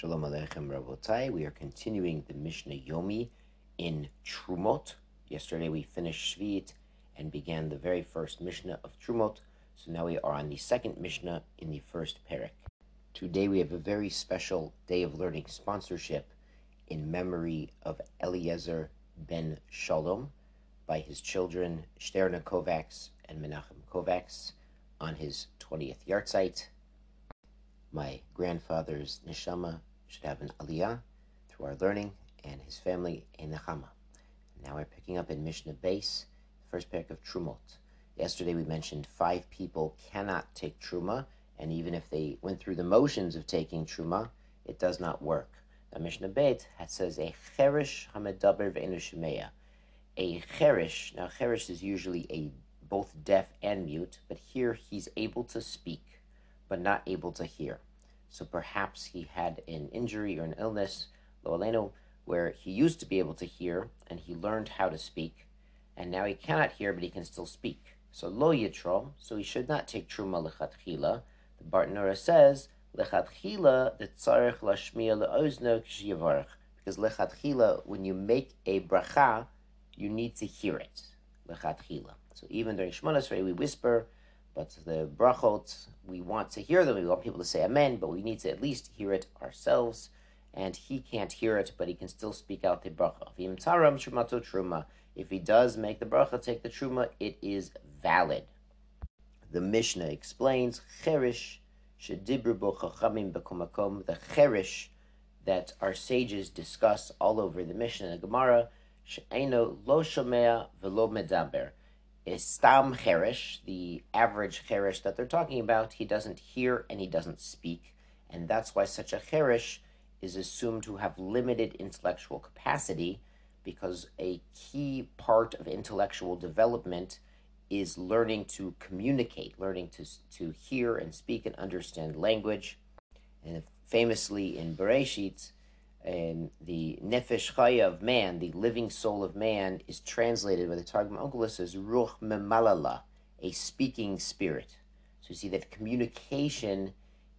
Shalom Aleichem Rabotai. We are continuing the Mishnah Yomi in Trumot. Yesterday we finished Shvi'it and began the very first Mishnah of Trumot. So now we are on the second Mishnah in the first Perek. Today we have a very special day of learning sponsorship in memory of Eliezer ben Shalom by his children Shterna Kovacs and Menachem Kovacs on his 20th yahrzeit my grandfather's neshama should have an aliyah through our learning, and his family a nechama. Now we're picking up in Mishnah Beis, first perek of Trumot. Yesterday we mentioned five people cannot take Truma, and even if they went through the motions of taking Truma, it does not work. Now Mishnah Bet says a cherish hamedaber ve'enu A cherish, now cherish is usually a both deaf and mute, but here he's able to speak but not able to hear. So perhaps he had an injury or an illness, lo aleno, where he used to be able to hear and he learned how to speak, and now he cannot hear but he can still speak. So lo yitro, so he should not take truma lechatchila. The Bartanura says lechatchila the tzarich lashmiya leozno kshiyavarach because lechatchila when you make a bracha you need to hear it lechatchila. So even during Shemona we whisper but the brachot, we want to hear them. We want people to say amen, but we need to at least hear it ourselves. And he can't hear it, but he can still speak out the bracha. If he does make the bracha, take the truma, it is valid. The Mishnah explains cherish. The cherish that our sages discuss all over the Mishnah and the Gemara. She'eno lo shomea velo medaber is Stam Cherish, the average Cherish that they're talking about, he doesn't hear and he doesn't speak. And that's why such a Cherish is assumed to have limited intellectual capacity because a key part of intellectual development is learning to communicate, learning to, to hear and speak and understand language. And famously in Bereshit, and the nefesh chaya of man, the living soul of man, is translated by the Targum Onkelos as ruch memalala, a speaking spirit. So you see that communication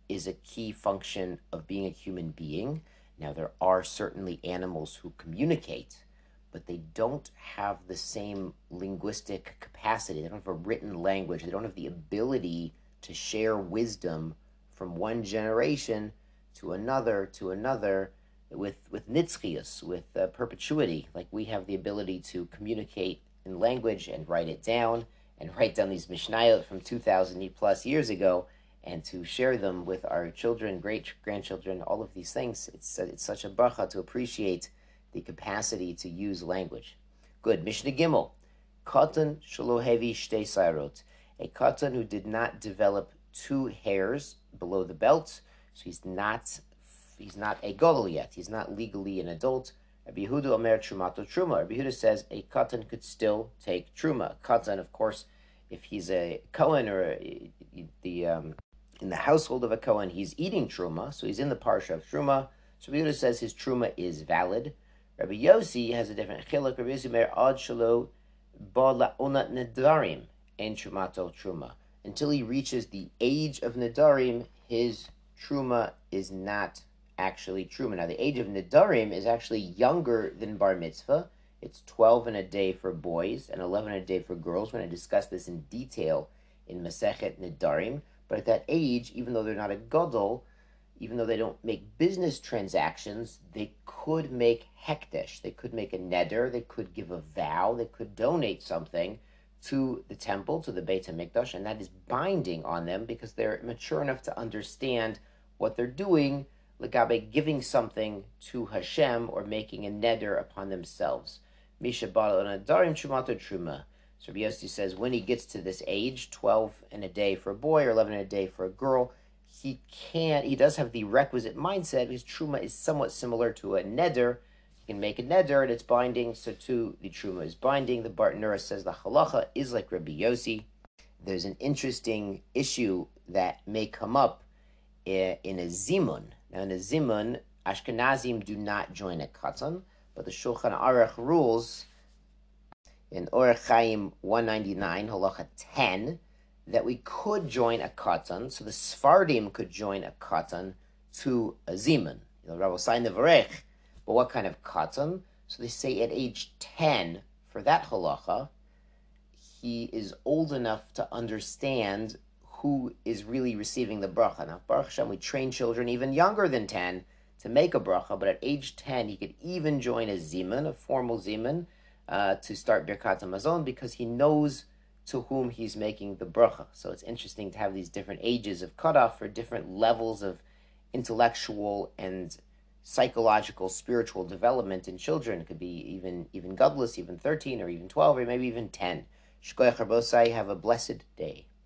is a key function of being a human being. Now there are certainly animals who communicate, but they don't have the same linguistic capacity. They don't have a written language. They don't have the ability to share wisdom from one generation to another to another with with nitzchias, with uh, perpetuity. Like we have the ability to communicate in language and write it down, and write down these mishnayot from two thousand plus years ago, and to share them with our children, great grandchildren, all of these things. It's uh, it's such a bracha to appreciate the capacity to use language. Good Mishnah Gimel, katan shalohevi shtei sairot, a katan who did not develop two hairs below the belt, so he's not he's not a gadol yet. He's not legally an adult. Rabbi Yehuda Omer Trumato Truma. Rabbi Yehuda says a katan could still take Truma. Katan, of course, if he's a Cohen or a, the um, in the household of a Cohen, he's eating Truma, so he's in the parsha of Truma. So Rabbi Yehuda says his Truma is valid. Rabbi Yossi has a different chiluk. Rabbi Yossi Mer Ad Shalo Ba La'onat Nedarim en Trumato Truma. Until he reaches the age of Nedarim, his Truma is not actually truma. Now, the age of Nedarim is actually younger than Bar Mitzvah. It's 12 and a day for boys and 11 and a day for girls. We're going to discuss this in detail in Masechet Nedarim. But at that age, even though they're not a gadol, even though they don't make business transactions, they could make hekdesh. They could make a neder. They could give a vow. They could donate something to the temple, to the Beit HaMikdash, and that is binding on them because they're mature enough to understand what they're doing legabe giving something to Hashem or making a neder upon themselves. Misha Darim Shumato Truma. So Rabbi Yossi says when he gets to this age, 12 in a day for a boy or 11 in a day for a girl, he can't, he does have the requisite mindset because Truma is somewhat similar to a neder. He can make a neder and it's binding, so too the Truma is binding. The Bartanura says the halacha is like Rabbi Yossi. There's an interesting issue that may come up eh, in a zimun. Now, in a zimun, Ashkenazim do not join a katan, but the Shulchan Aruch rules in Orach Chaim 199, halacha 10, that we could join a katan, so the Sfardim could join a katan to a zimun. Know, Rabbi sign the Varech, but what kind of katan? So they say at age 10, for that halacha, he is old enough to understand who is really receiving the bracha. Now, Baruch Hashem, we train children even younger than 10 to make a bracha, but at age 10, he could even join a zimun, a formal zimun, uh, to start Birkat Hamazon because he knows to whom he's making the bracha. So it's interesting to have these different ages of cutoff for different levels of intellectual and psychological, spiritual development in children. It could be even even godless, even 13 or even 12 or maybe even 10. Shkoyach Have a blessed day.